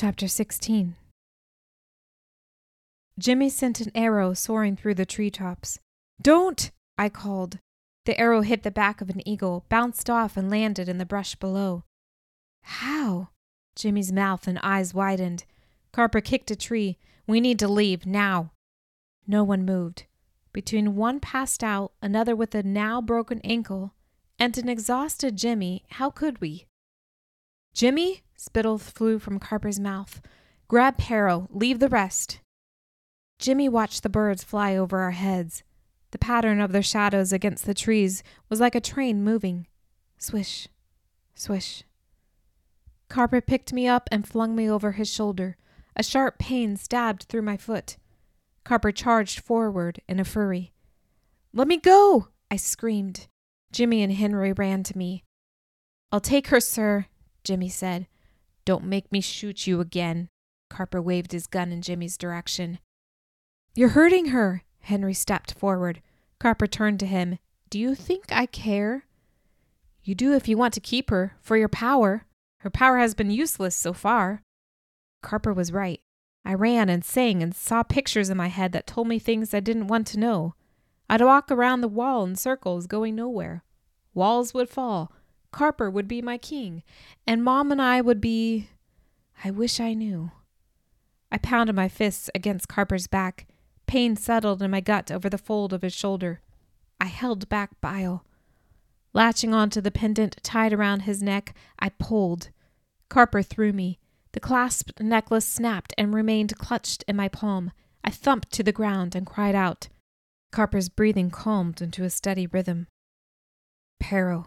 Chapter 16 Jimmy sent an arrow soaring through the treetops. Don't! I called. The arrow hit the back of an eagle, bounced off, and landed in the brush below. How? Jimmy's mouth and eyes widened. Carper kicked a tree. We need to leave now. No one moved. Between one passed out, another with a now broken ankle, and an exhausted Jimmy, how could we? Jimmy? Spittle flew from Carper's mouth. Grab Pero, leave the rest. Jimmy watched the birds fly over our heads. The pattern of their shadows against the trees was like a train moving. Swish, swish. Carper picked me up and flung me over his shoulder. A sharp pain stabbed through my foot. Carper charged forward in a fury. Let me go! I screamed. Jimmy and Henry ran to me. I'll take her, sir, Jimmy said. Don't make me shoot you again. Carper waved his gun in Jimmy's direction. You're hurting her. Henry stepped forward. Carper turned to him. Do you think I care? You do if you want to keep her, for your power. Her power has been useless so far. Carper was right. I ran and sang and saw pictures in my head that told me things I didn't want to know. I'd walk around the wall in circles, going nowhere. Walls would fall. Carper would be my king, and Mom and I would be. I wish I knew. I pounded my fists against Carper's back. Pain settled in my gut over the fold of his shoulder. I held back bile. Latching onto the pendant tied around his neck, I pulled. Carper threw me. The clasped necklace snapped and remained clutched in my palm. I thumped to the ground and cried out. Carper's breathing calmed into a steady rhythm. Pero,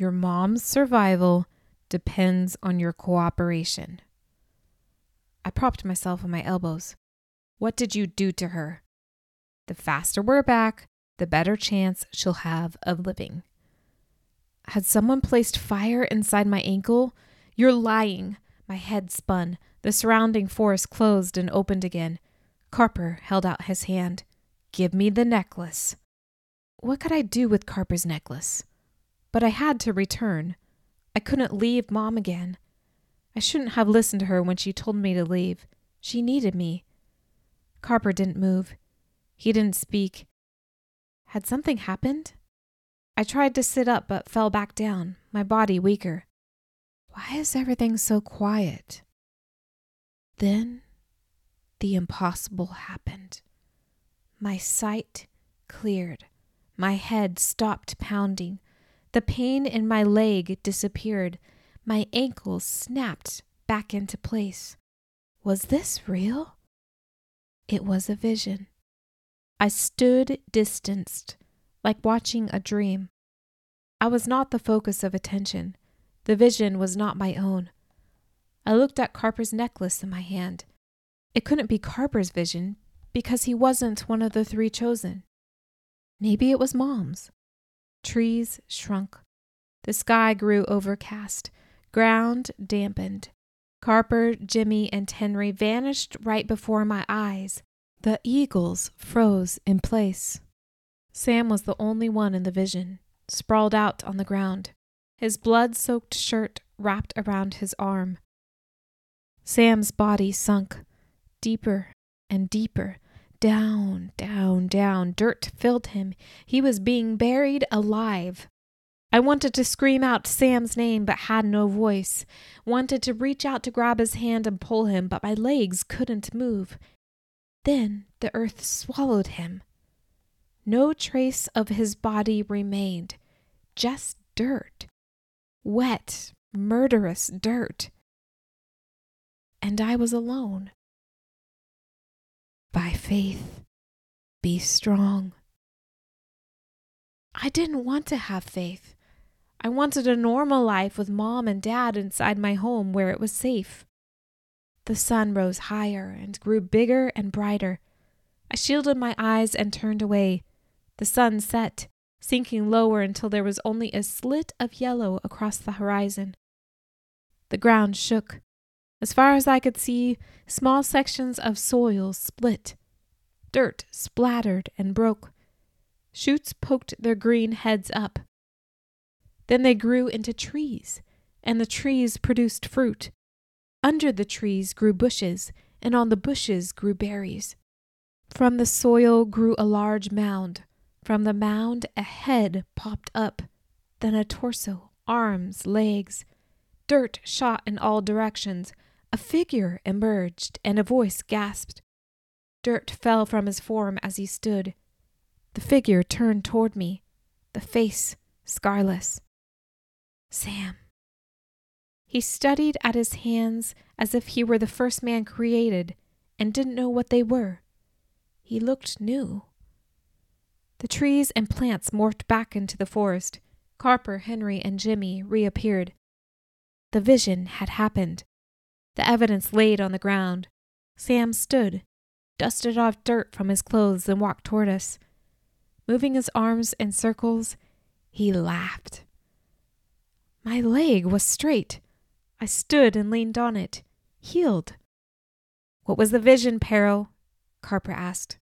your mom's survival depends on your cooperation. I propped myself on my elbows. What did you do to her? The faster we're back, the better chance she'll have of living. Had someone placed fire inside my ankle? You're lying. My head spun. The surrounding forest closed and opened again. Carper held out his hand. Give me the necklace. What could I do with Carper's necklace? But I had to return. I couldn't leave Mom again. I shouldn't have listened to her when she told me to leave. She needed me. Carper didn't move. He didn't speak. Had something happened? I tried to sit up but fell back down, my body weaker. Why is everything so quiet? Then the impossible happened. My sight cleared. My head stopped pounding. The pain in my leg disappeared. My ankle snapped back into place. Was this real? It was a vision. I stood distanced, like watching a dream. I was not the focus of attention. The vision was not my own. I looked at Carper's necklace in my hand. It couldn't be Carper's vision because he wasn't one of the three chosen. Maybe it was Mom's. Trees shrunk. The sky grew overcast. Ground dampened. Carper, Jimmy, and Henry vanished right before my eyes. The eagles froze in place. Sam was the only one in the vision, sprawled out on the ground his blood soaked shirt wrapped around his arm. Sam's body sunk deeper and deeper. Down, down, down. Dirt filled him. He was being buried alive. I wanted to scream out Sam's name but had no voice. Wanted to reach out to grab his hand and pull him, but my legs couldn't move. Then the earth swallowed him. No trace of his body remained, just dirt wet, murderous dirt. And I was alone. By faith, be strong. I didn't want to have faith. I wanted a normal life with mom and dad inside my home where it was safe. The sun rose higher and grew bigger and brighter. I shielded my eyes and turned away. The sun set, sinking lower until there was only a slit of yellow across the horizon. The ground shook. As far as I could see, small sections of soil split. Dirt splattered and broke. Shoots poked their green heads up. Then they grew into trees, and the trees produced fruit. Under the trees grew bushes, and on the bushes grew berries. From the soil grew a large mound. From the mound, a head popped up, then a torso, arms, legs. Dirt shot in all directions. A figure emerged, and a voice gasped. Dirt fell from his form as he stood. The figure turned toward me, the face scarless. Sam. He studied at his hands as if he were the first man created and didn't know what they were. He looked new. The trees and plants morphed back into the forest. Carper, Henry, and Jimmy reappeared. The vision had happened. The evidence laid on the ground. Sam stood, dusted off dirt from his clothes, and walked toward us. Moving his arms in circles, he laughed. My leg was straight. I stood and leaned on it, healed. What was the vision, Pero? Carper asked.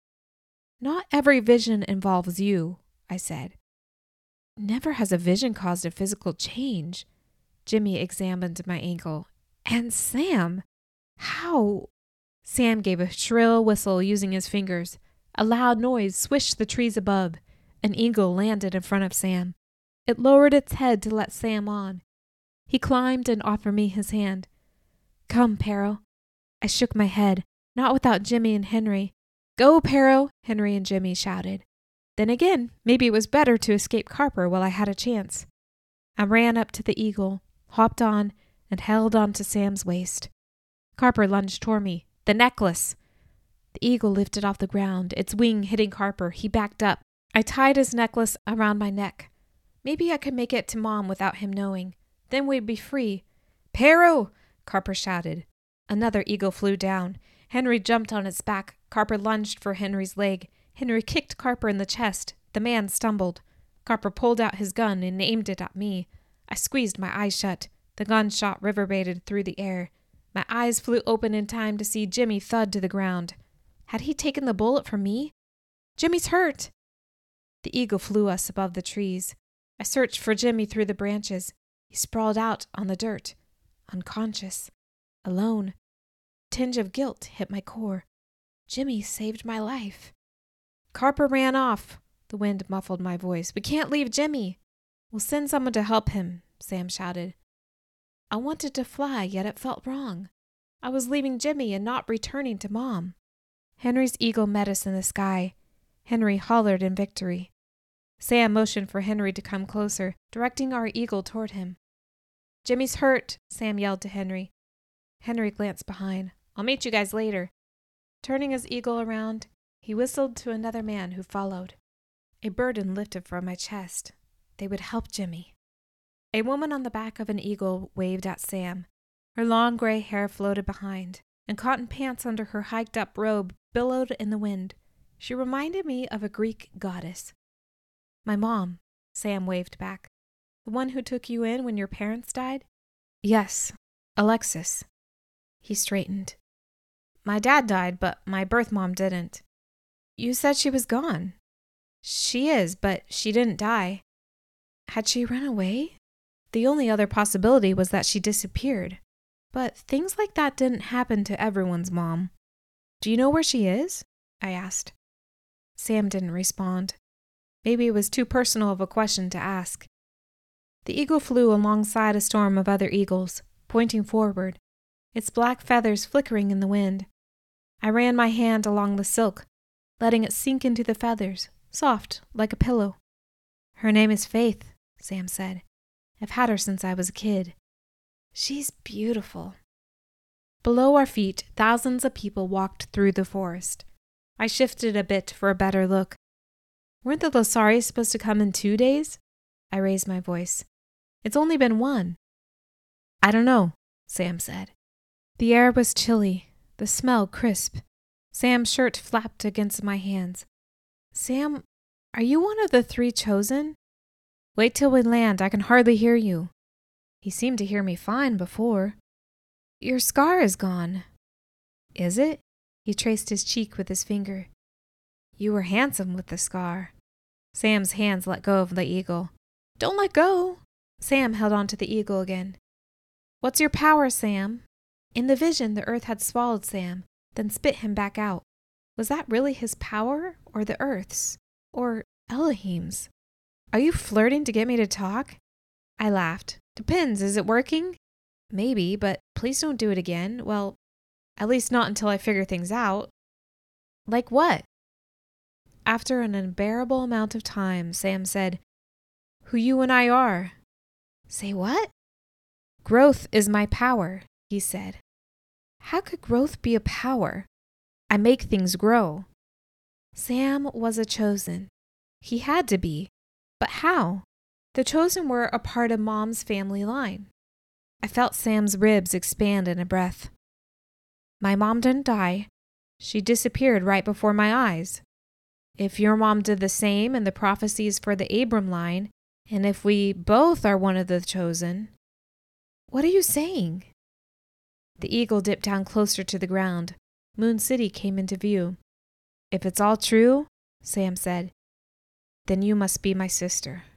Not every vision involves you, I said. Never has a vision caused a physical change. Jimmy examined my ankle. And Sam? How? Sam gave a shrill whistle using his fingers. A loud noise swished the trees above. An eagle landed in front of Sam. It lowered its head to let Sam on. He climbed and offered me his hand. Come, Pero. I shook my head, not without Jimmy and Henry. Go, Pero! Henry and Jimmy shouted. Then again, maybe it was better to escape Carper while I had a chance. I ran up to the eagle, hopped on, and held on to Sam's waist. Carper lunged toward me. The necklace! The eagle lifted off the ground, its wing hitting Carper. He backed up. I tied his necklace around my neck. Maybe I could make it to Mom without him knowing. Then we'd be free. Pero! Carper shouted. Another eagle flew down. Henry jumped on its back. Carper lunged for Henry's leg. Henry kicked Carper in the chest. The man stumbled. Carper pulled out his gun and aimed it at me. I squeezed my eyes shut. The gunshot reverberated through the air. My eyes flew open in time to see Jimmy thud to the ground. Had he taken the bullet from me? Jimmy's hurt! The eagle flew us above the trees. I searched for Jimmy through the branches. He sprawled out on the dirt, unconscious, alone. A tinge of guilt hit my core. Jimmy saved my life. Carper ran off. The wind muffled my voice. We can't leave Jimmy. We'll send someone to help him, Sam shouted. I wanted to fly, yet it felt wrong. I was leaving Jimmy and not returning to Mom. Henry's eagle met us in the sky. Henry hollered in victory. Sam motioned for Henry to come closer, directing our eagle toward him. Jimmy's hurt, Sam yelled to Henry. Henry glanced behind. I'll meet you guys later. Turning his eagle around, he whistled to another man who followed. A burden lifted from my chest. They would help Jimmy. A woman on the back of an eagle waved at Sam. Her long gray hair floated behind, and cotton pants under her hiked up robe billowed in the wind. She reminded me of a Greek goddess. My mom, Sam waved back. The one who took you in when your parents died? Yes, Alexis. He straightened. My dad died, but my birth mom didn't. You said she was gone. She is, but she didn't die. Had she run away? The only other possibility was that she disappeared. But things like that didn't happen to everyone's mom. Do you know where she is? I asked. Sam didn't respond. Maybe it was too personal of a question to ask. The eagle flew alongside a storm of other eagles, pointing forward, its black feathers flickering in the wind. I ran my hand along the silk, letting it sink into the feathers, soft like a pillow. Her name is Faith, Sam said. I've had her since I was a kid. She's beautiful. Below our feet, thousands of people walked through the forest. I shifted a bit for a better look. Weren't the Losari supposed to come in two days? I raised my voice. It's only been one. I don't know, Sam said. The air was chilly, the smell crisp. Sam's shirt flapped against my hands. Sam, are you one of the three chosen? Wait till we land, I can hardly hear you. He seemed to hear me fine before. Your scar is gone. Is it? He traced his cheek with his finger. You were handsome with the scar. Sam's hands let go of the eagle. Don't let go. Sam held on to the eagle again. What's your power, Sam? In the vision, the earth had swallowed Sam, then spit him back out. Was that really his power, or the earth's, or Elohim's? Are you flirting to get me to talk? I laughed. Depends, is it working? Maybe, but please don't do it again. Well, at least not until I figure things out. Like what? After an unbearable amount of time, Sam said, Who you and I are. Say what? Growth is my power, he said. How could growth be a power? I make things grow. Sam was a chosen. He had to be. But how? The chosen were a part of Mom's family line. I felt Sam's ribs expand in a breath. My mom didn't die. She disappeared right before my eyes. If your mom did the same and the prophecies for the Abram line, and if we both are one of the chosen, what are you saying? The eagle dipped down closer to the ground. Moon City came into view. If it's all true, Sam said, then you must be my sister.